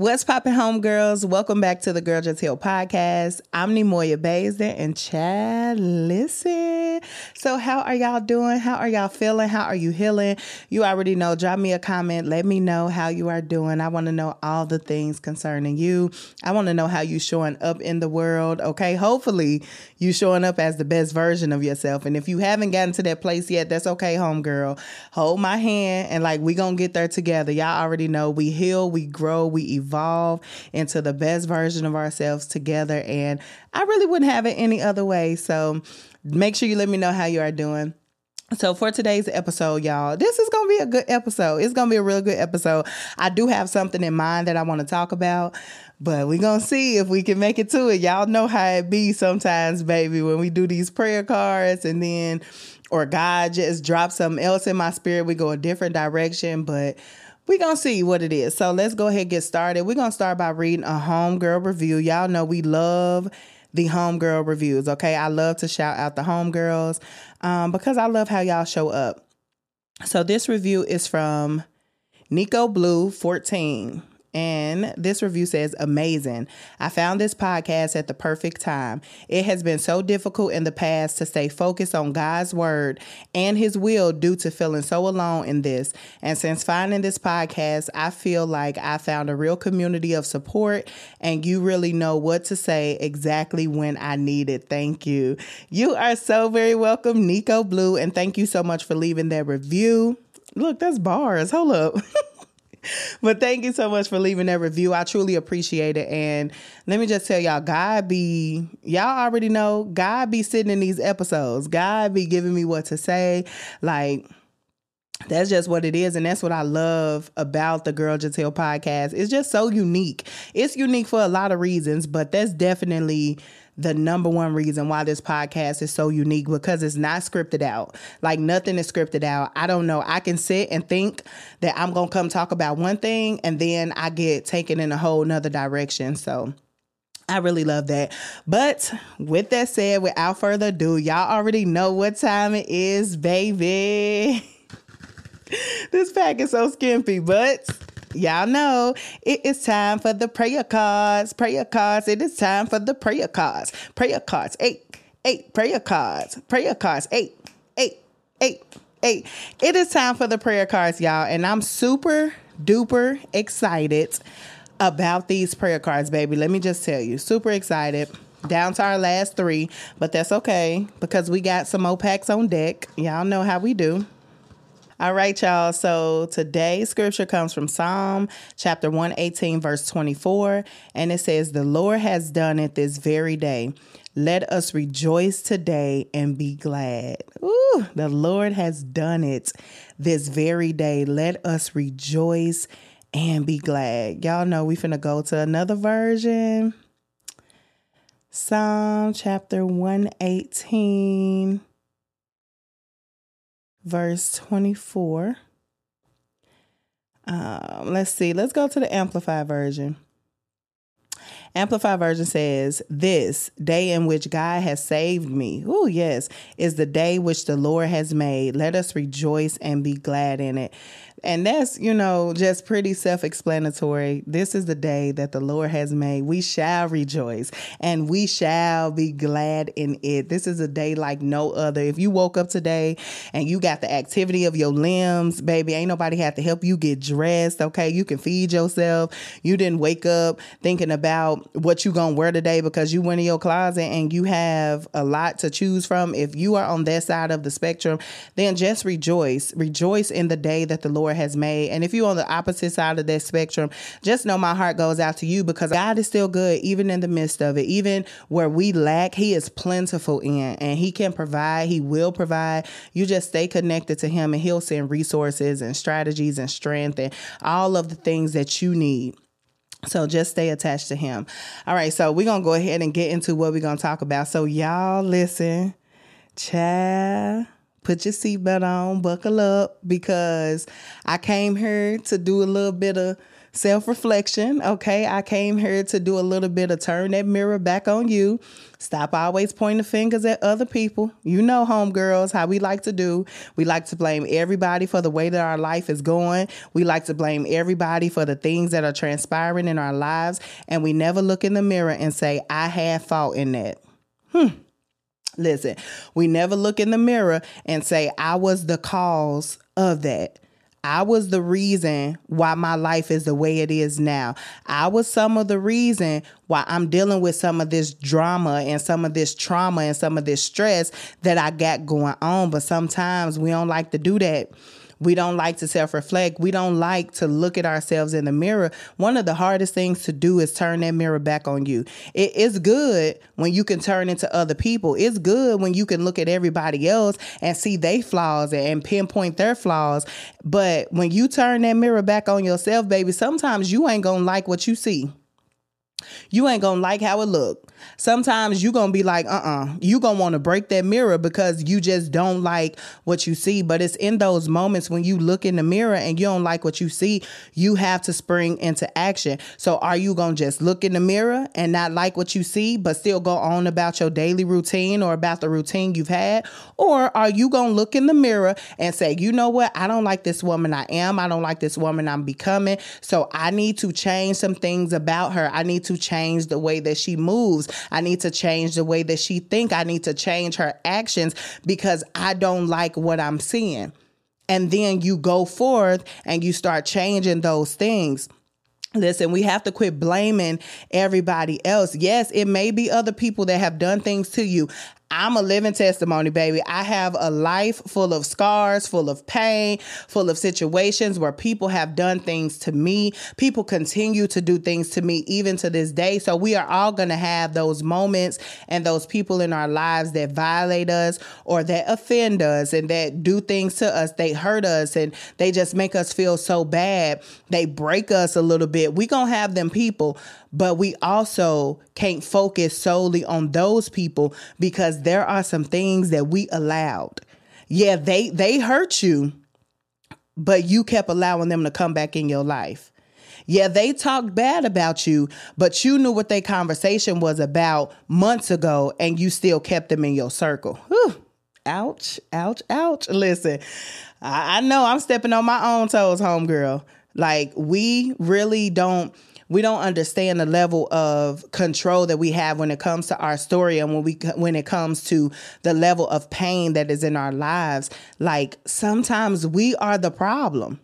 What's poppin', homegirls? Welcome back to the Girl Just Heal podcast. I'm Neimoya Baisden, and Chad, listen. So, how are y'all doing? How are y'all feeling? How are you healing? You already know. Drop me a comment. Let me know how you are doing. I want to know all the things concerning you. I want to know how you showing up in the world. Okay, hopefully you showing up as the best version of yourself. And if you haven't gotten to that place yet, that's okay, homegirl. Hold my hand, and like we gonna get there together. Y'all already know we heal, we grow, we evolve evolve into the best version of ourselves together. And I really wouldn't have it any other way. So make sure you let me know how you are doing. So for today's episode, y'all, this is to be a good episode. It's to be a real good episode. I do have something in mind that I want to talk about, but we're to see if we can make it to it. Y'all know how it be sometimes, baby, when we do these prayer cards and then or God just drops something else in my spirit, we go a different direction, but we're gonna see what it is. So let's go ahead and get started. We're gonna start by reading a homegirl review. Y'all know we love the homegirl reviews. Okay, I love to shout out the homegirls um, because I love how y'all show up. So this review is from Nico Blue 14. And this review says, amazing. I found this podcast at the perfect time. It has been so difficult in the past to stay focused on God's word and his will due to feeling so alone in this. And since finding this podcast, I feel like I found a real community of support and you really know what to say exactly when I need it. Thank you. You are so very welcome, Nico Blue. And thank you so much for leaving that review. Look, that's bars. Hold up. but thank you so much for leaving that review. I truly appreciate it. And let me just tell y'all, God be, y'all already know, God be sitting in these episodes. God be giving me what to say. Like, that's just what it is. And that's what I love about the Girl Heal podcast. It's just so unique. It's unique for a lot of reasons, but that's definitely the number one reason why this podcast is so unique because it's not scripted out. Like nothing is scripted out. I don't know. I can sit and think that I'm going to come talk about one thing and then I get taken in a whole nother direction. So I really love that. But with that said, without further ado, y'all already know what time it is, baby. this pack is so skimpy, but y'all know it is time for the prayer cards. Prayer cards. It is time for the prayer cards. Prayer cards. Eight, eight. Prayer cards. Prayer cards. Eight, eight, eight, eight. It is time for the prayer cards, y'all. And I'm super duper excited about these prayer cards, baby. Let me just tell you, super excited. Down to our last three, but that's okay because we got some OPACs on deck. Y'all know how we do. All right, y'all. So today's scripture comes from Psalm chapter 118, verse 24. And it says, The Lord has done it this very day. Let us rejoice today and be glad. Ooh, the Lord has done it this very day. Let us rejoice and be glad. Y'all know we finna go to another version. Psalm chapter 118 verse 24. Um, let's see, let's go to the Amplified version. Amplified version says, This day in which God has saved me, oh, yes, is the day which the Lord has made. Let us rejoice and be glad in it. And that's, you know, just pretty self explanatory. This is the day that the Lord has made. We shall rejoice and we shall be glad in it. This is a day like no other. If you woke up today and you got the activity of your limbs, baby, ain't nobody have to help you get dressed. Okay. You can feed yourself. You didn't wake up thinking about what you to wear today because you went in your closet and you have a lot to choose from. If you are on that side of the spectrum, then just rejoice. Rejoice in the day that the Lord Lord has made. And if you're on the opposite side of that spectrum, just know my heart goes out to you because God is still good, even in the midst of it. Even where we lack, He is plentiful in and He can provide. He will provide. You just stay connected to Him and He'll send resources and strategies and strength and all of the things that you need So just stay attached to him. All right, so we're gonna go ahead and get into what we're gonna talk about. So y'all listen, child, put your seatbelt on, buckle up, because I came here to do a little bit of self reflection. Okay. I came here to do a little bit of turn that mirror back on you. Stop always pointing fingers at other people. You know, homegirls, how we like to do. We like to blame everybody for the way that our life is going. We like to blame everybody for the things that are transpiring in our lives. And we never look in the mirror and say, I had fault in that. Hmm. Listen, we never look in the mirror and say, I was the cause of that. I was the reason why my life is the way it is now. I was some of the reason why I'm dealing with some of this drama and some of this trauma and some of this stress that I got going on. But sometimes we don't like to do that. We don't like to self reflect. We don't like to look at ourselves in the mirror. One of the hardest things to do is turn that mirror back on you. It is good when you can turn into other people. It's good when you can look at everybody else and see their flaws and pinpoint their flaws. But when you turn that mirror back on yourself, baby, sometimes you ain't gonna like what you see you ain't gonna like how it look. Sometimes you gonna be like, uh-uh, you gonna want to break that mirror because you just don't like what you see. But it's in those moments when you look in the mirror and you don't like what you see, you have to spring into action. So are you gonna just look in the mirror and not like what you see, but still go on about your daily routine or about the routine you've had? Or are you gonna look in the mirror and say, you know what, I don't like this woman I am, I don't like this woman I'm becoming. So I need to change some things about her. I need to change the way that she moves. I need to change the way that she think. I need to change her actions because I don't like what I'm seeing. And then you go forth and you start changing those things. Listen, we have to quit blaming everybody else. Yes, it may be other people that have done things to you. I'm a living testimony, baby. I have a life full of scars, full of pain, full of situations where people have done things to me. People continue to do things to me even to this day. So we are all going to have those moments and those people in our lives that violate us or that offend us and that do things to us. They hurt us and they just make us feel so bad. They break us a little bit. We going to have them people, but we also can't focus solely on those people because there are some things that we allowed. Yeah, they they hurt you, but you kept allowing them to come back in your life. Yeah, they talked bad about you, but you knew what their conversation was about months ago and you still kept them in your circle. Whew. Ouch, ouch, ouch. Listen, I, I know I'm stepping on my own toes, homegirl. Like, we really don't we don't understand the level of control that we have when it comes to our story and when we when it comes to the level of pain that is in our lives. Like sometimes we are the problem.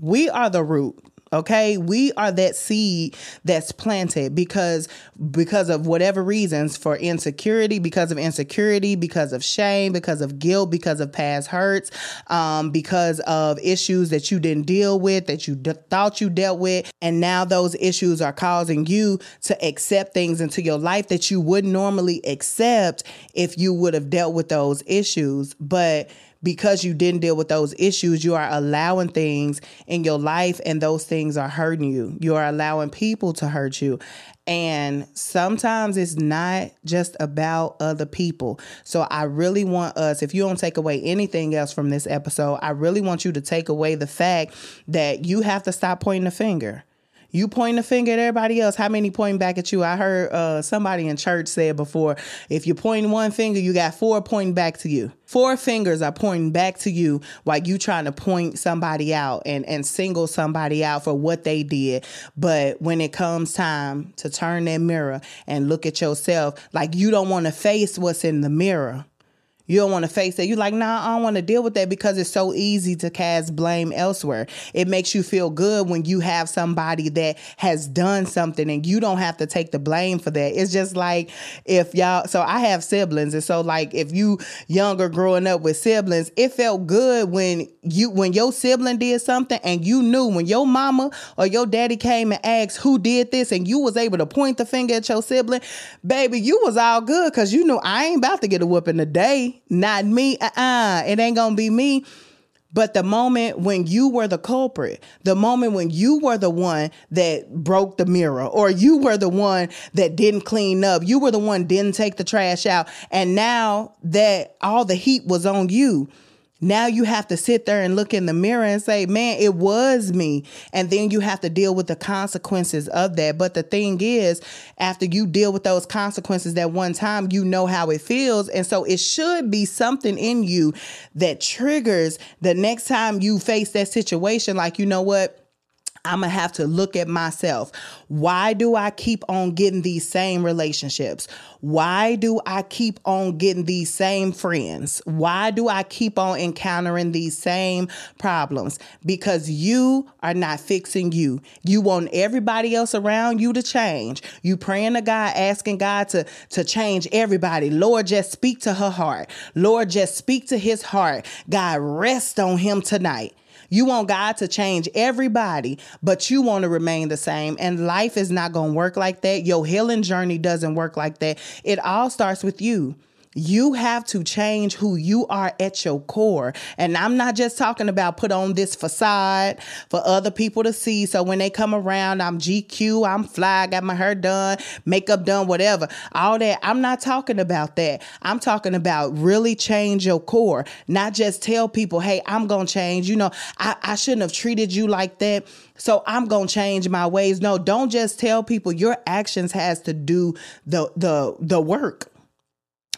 We are the root okay? We are that seed that's planted because because of whatever reasons for insecurity because of insecurity because of shame because of guilt because of past hurts um, because of issues that you didn't deal with that you d- thought you dealt with and now those issues are causing you to accept things into your life that you wouldn't normally accept if you would have dealt with those issues. But because you didn't deal with those issues, you are allowing things in your life and those things are hurting you. You are allowing people to hurt you. And sometimes it's not just about other people. So I really want us, if you don't take away anything else from this episode, I really want you to take away the fact that you have to stop pointing the finger. You point a finger at everybody else. How many pointing back at you? I heard uh, somebody in church said before, if you point one finger, you got four pointing back to you. Four fingers are pointing back to you while you trying to point somebody out and, and single somebody out for what they did. But when it comes time to turn that mirror and look at yourself, like you don't want to face what's in the mirror you don't want to face it. You're like, nah, I don't want to deal with that because it's so easy to cast blame elsewhere. It makes you feel good when you have somebody that has done something and you don't have to take the blame for that. It's just like if y'all, so I have siblings. And so, like, if you younger growing up with siblings, it felt good when you, when your sibling did something and you knew when your mama or your daddy came and asked who did this and you was able to point the finger at your sibling, baby, you was all good because you knew I ain't about to get a whooping today not me. Uh-uh. It ain't gonna be me. But the moment when you were the culprit, the moment when you were the one that broke the mirror, or you were the one that didn't clean up, you were the one didn't take the trash out, and now that all the heat was on you, now you have to sit there and look in the mirror and say, man, it was me. And then you have to deal with the consequences of that. But the thing is, after you deal with those consequences that one time, you know how it feels. And so it should be something in you that triggers the next time you face that situation, like, you know what? I'm gonna have to look at myself. Why do I keep on getting these same relationships? Why do I keep on getting these same friends? Why do I keep on encountering these same problems? Because you are not fixing you. You want everybody else around you to change. You praying to God, asking God to, to change everybody. Lord, just speak to her heart. Lord, just speak to his heart. God, rest on him tonight. You want God to change everybody, but you want to remain the same. And life is not going to work like that. Your healing journey doesn't work like that. It all starts with you. You have to change who you are at your core. And I'm not just talking about put on this facade for other people to see. So when they come around, I'm GQ, I'm fly, got my hair done, makeup done, whatever. All that. I'm not talking about that. I'm talking about really change your core, not just tell people, hey, I'm going to change. You know, I, I shouldn't have treated you like that. So I'm going to change my ways. No, don't just tell people your actions has to do the the the work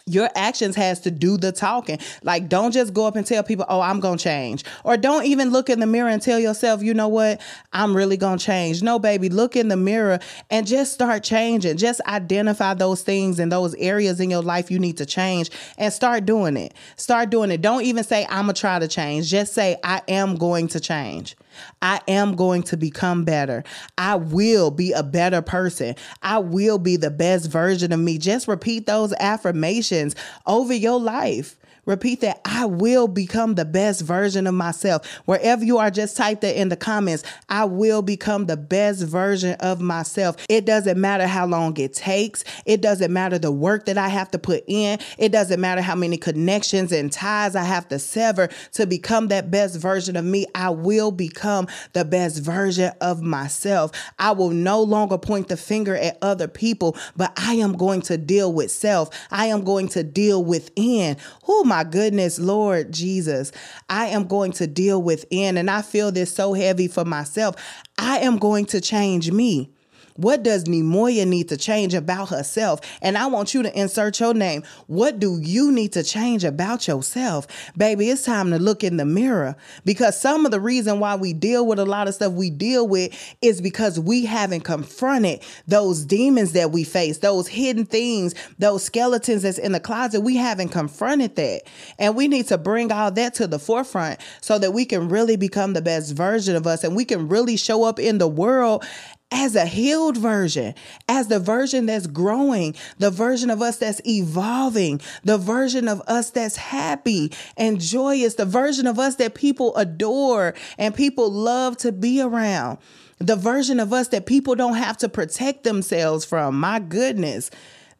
your actions has to do the talking. Like don't just go up and tell people, "Oh, I'm to change." Or don't even look in the mirror and tell yourself, "You know what? I'm really to change." No, baby, look in the mirror and just start changing. Just identify those things and those areas in your life you need to change and start doing it. Start doing it. Don't even say I'm to try to change. Just say I am going to change. I am going to become better. I will be a better person. I will be the best version of me. Just repeat those affirmations over your life. Repeat that I will become the best version of myself. Wherever you are, just type that in the comments. I will become the best version of myself. It doesn't matter how long it takes. It doesn't matter the work that I have to put in. It doesn't matter how many connections and ties I have to sever to become that best version of me. I will become the best version of myself. I will no longer point the finger at other people, but I am going to deal with self. I am going to deal within. Who am my my goodness, Lord Jesus, I am going to deal within, and I feel this so heavy for myself. I am going to change me. What does Neimoya need to change about herself? And I want you to insert your name. What do you need to change about yourself? Baby, it's time to look in the mirror because some of the reason why we deal with a lot of stuff we deal with is because we haven't confronted those demons that we face, those hidden things, those skeletons that's in the closet. We haven't confronted that. And we need to bring all that to the forefront so that we can really become the best version of us and we can really show up in the world as a healed version, as the version that's growing, the version of us that's evolving, the version of us that's happy and joyous, the version of us that people adore and people love to be around, the version of us that people don't have to protect themselves from. My goodness,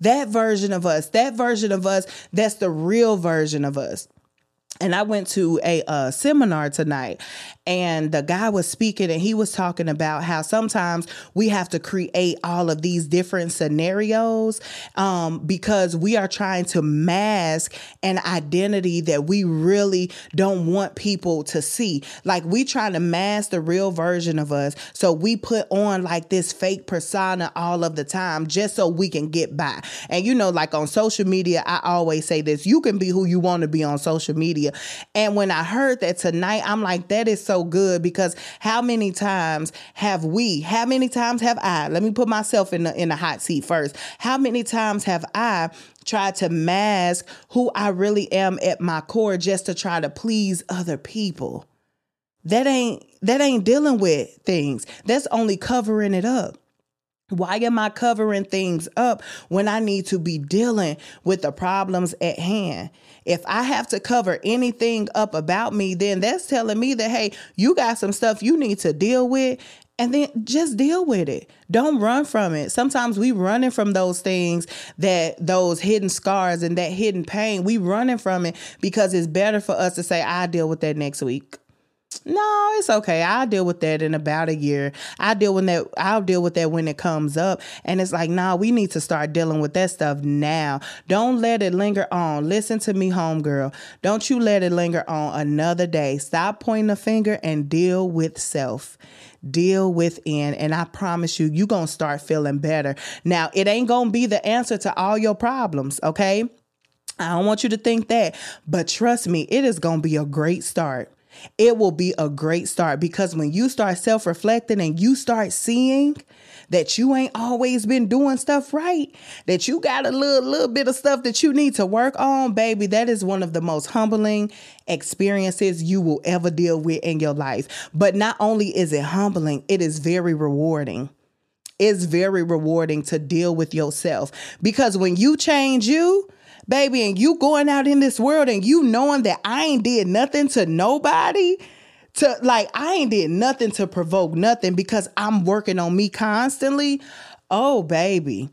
that version of us, that version of us, that's the real version of us and I went to a uh, seminar tonight, and the guy was speaking, and he was talking about how sometimes we have to create all of these different scenarios um, because we are trying to mask an identity that we really don't want people to see. Like we trying to mask the real version of us, so we put on like this fake persona all of the time just so we can get by. And you know, like on social media, I always say this: you can be who you want to be on social media and when I heard that tonight, I'm like, that is so good because how many times have we, how many times have I, let me put myself in the, in the hot seat first. How many times have I tried to mask who I really am at my core just to try to please other people? That ain't that ain't dealing with things. That's only covering it up. Why am I covering things up when I need to be dealing with the problems at hand? If I have to cover anything up about me, then that's telling me that, hey, you got some stuff you need to deal with. And then just deal with it. Don't run from it. Sometimes we running from those things that those hidden scars and that hidden pain. We running from it because it's better for us to say, I'll deal with that next week. No, it's okay. I'll deal with that in about a year. I deal with that. I'll deal with that when it comes up. And it's like, nah, we need to start dealing with that stuff now. Don't let it linger on. Listen to me, homegirl. Don't you let it linger on another day. Stop pointing the finger and deal with self deal within and i promise you you're gonna start feeling better now it ain't gonna be the answer to all your problems okay i don't want you to think that but trust me it is gonna be a great start it will be a great start. Because when you start self reflecting and you start seeing that you ain't always been doing stuff right, that you got a little, little bit of stuff that you need to work on, baby, that is one of the most humbling experiences you will ever deal with in your life. But not only is it humbling, it is very rewarding. It's very rewarding to deal with yourself. Because when you change you, baby, and you going out in this world and you knowing that I ain't did nothing to nobody, to like I ain't did nothing to provoke nothing because I'm working on me constantly. Oh, baby.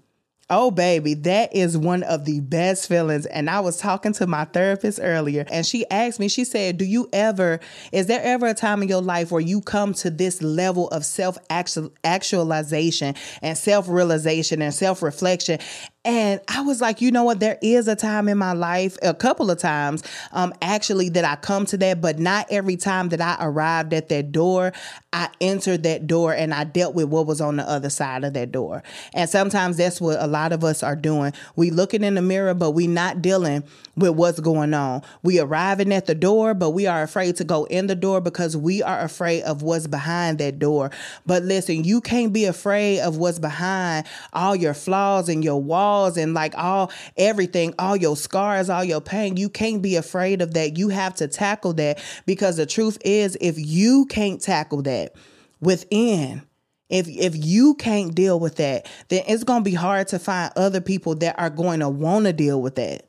Oh, baby, that is one of the best feelings. And I was talking to my therapist earlier, and she asked me, she said, Do you ever, is there ever a time in your life where you come to this level of self actualization and self realization and self reflection? And I was like, you know what? There is a time in my life, a couple of times, um, actually, that I come to that, but not every time that I arrived at that door, I entered that door and I dealt with what was on the other side of that door. And sometimes that's what a lot of us are doing. We looking in the mirror, but we not dealing with what's going on. We arriving at the door, but we are afraid to go in the door because we are afraid of what's behind that door. But listen, you can't be afraid of what's behind all your flaws and your walls flaws and like all everything, all your scars, all your pain. You can't be afraid of that. You have to tackle that because the truth is, if you can't tackle that within, if if you can't deal with that, then it's going to be hard to find other people that are going to want to deal with that.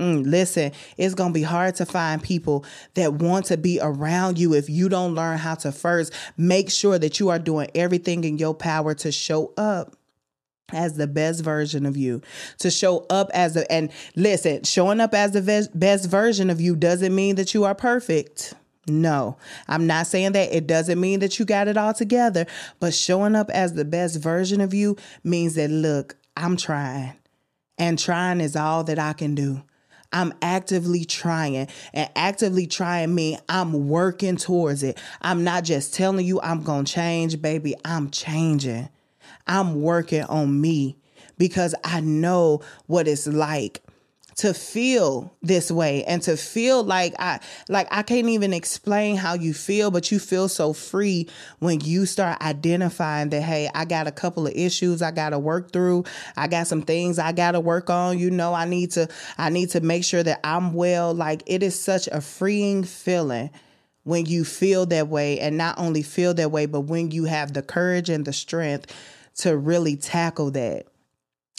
Mm, listen, it's going to be hard to find people that want to be around you if you don't learn how to first make sure that you are doing everything in your power to show up as the best version of you to show up as a and listen showing up as the best version of you doesn't mean that you are perfect no, I'm not saying that. It doesn't mean that you got it all together, but showing up as the best version of you means that, look, I'm trying, and trying is all that I can do. I'm actively trying, and actively trying me, I'm working towards it. I'm not just telling you I'm going to change, baby, I'm changing. I'm working on me because I know what it's like to feel this way and to feel like I like I can't even explain how you feel but you feel so free when you start identifying that hey I got a couple of issues I got to work through. I got some things I got to work on. You know I need to I need to make sure that I'm well. Like it is such a freeing feeling when you feel that way and not only feel that way but when you have the courage and the strength to really tackle that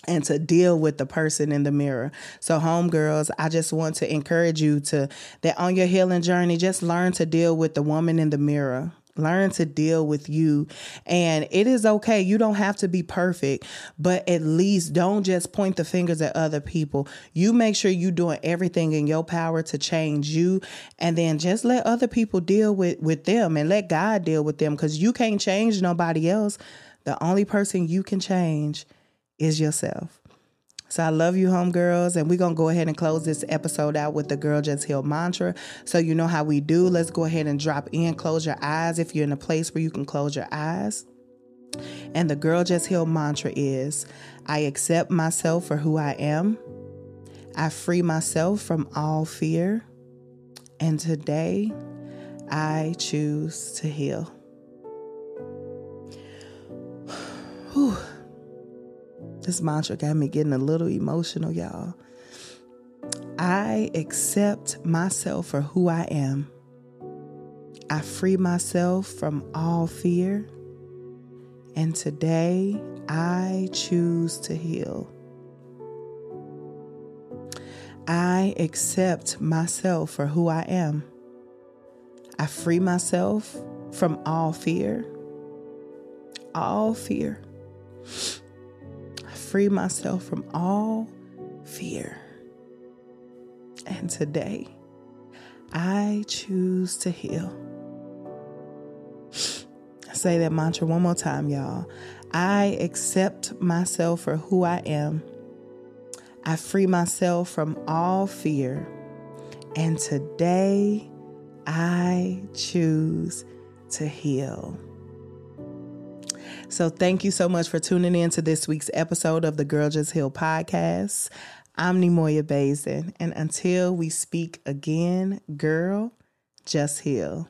and to deal with the person in the mirror. So homegirls, I just want to encourage you to that on your healing journey, just learn to deal with the woman in the mirror. Learn to deal with you. And it is okay. You don't have to be perfect, but at least don't just point the fingers at other people. You make sure you're doing everything in your power to change you and then just let other people deal with with them and let God deal with them cuz you can't change nobody else. The only person you can change is yourself. So I love you, homegirls, and we're gonna go ahead and close this episode out with the Girl Just Heal mantra. So you know how we do. Let's go ahead and drop in. Close your eyes if you're in a place where you can close your eyes. And the Girl Just Heal mantra is I accept myself for who I am. I free myself from all fear. And today, I choose to heal. This mantra got me getting a little emotional, y'all. I accept myself for who I am. I free myself from all fear. And today I choose to heal. I accept myself for who I am. I free myself from all fear. All fear free myself from all fear. And today, I choose to heal. say that mantra one more time, y'all. I accept myself for who I am. I free myself from all fear. And today I choose to heal. So, thank you so much for tuning in to this week's episode of the Girl Just Heal podcast. I'm Neimoya Baisden, and until we speak again, girl, just heal.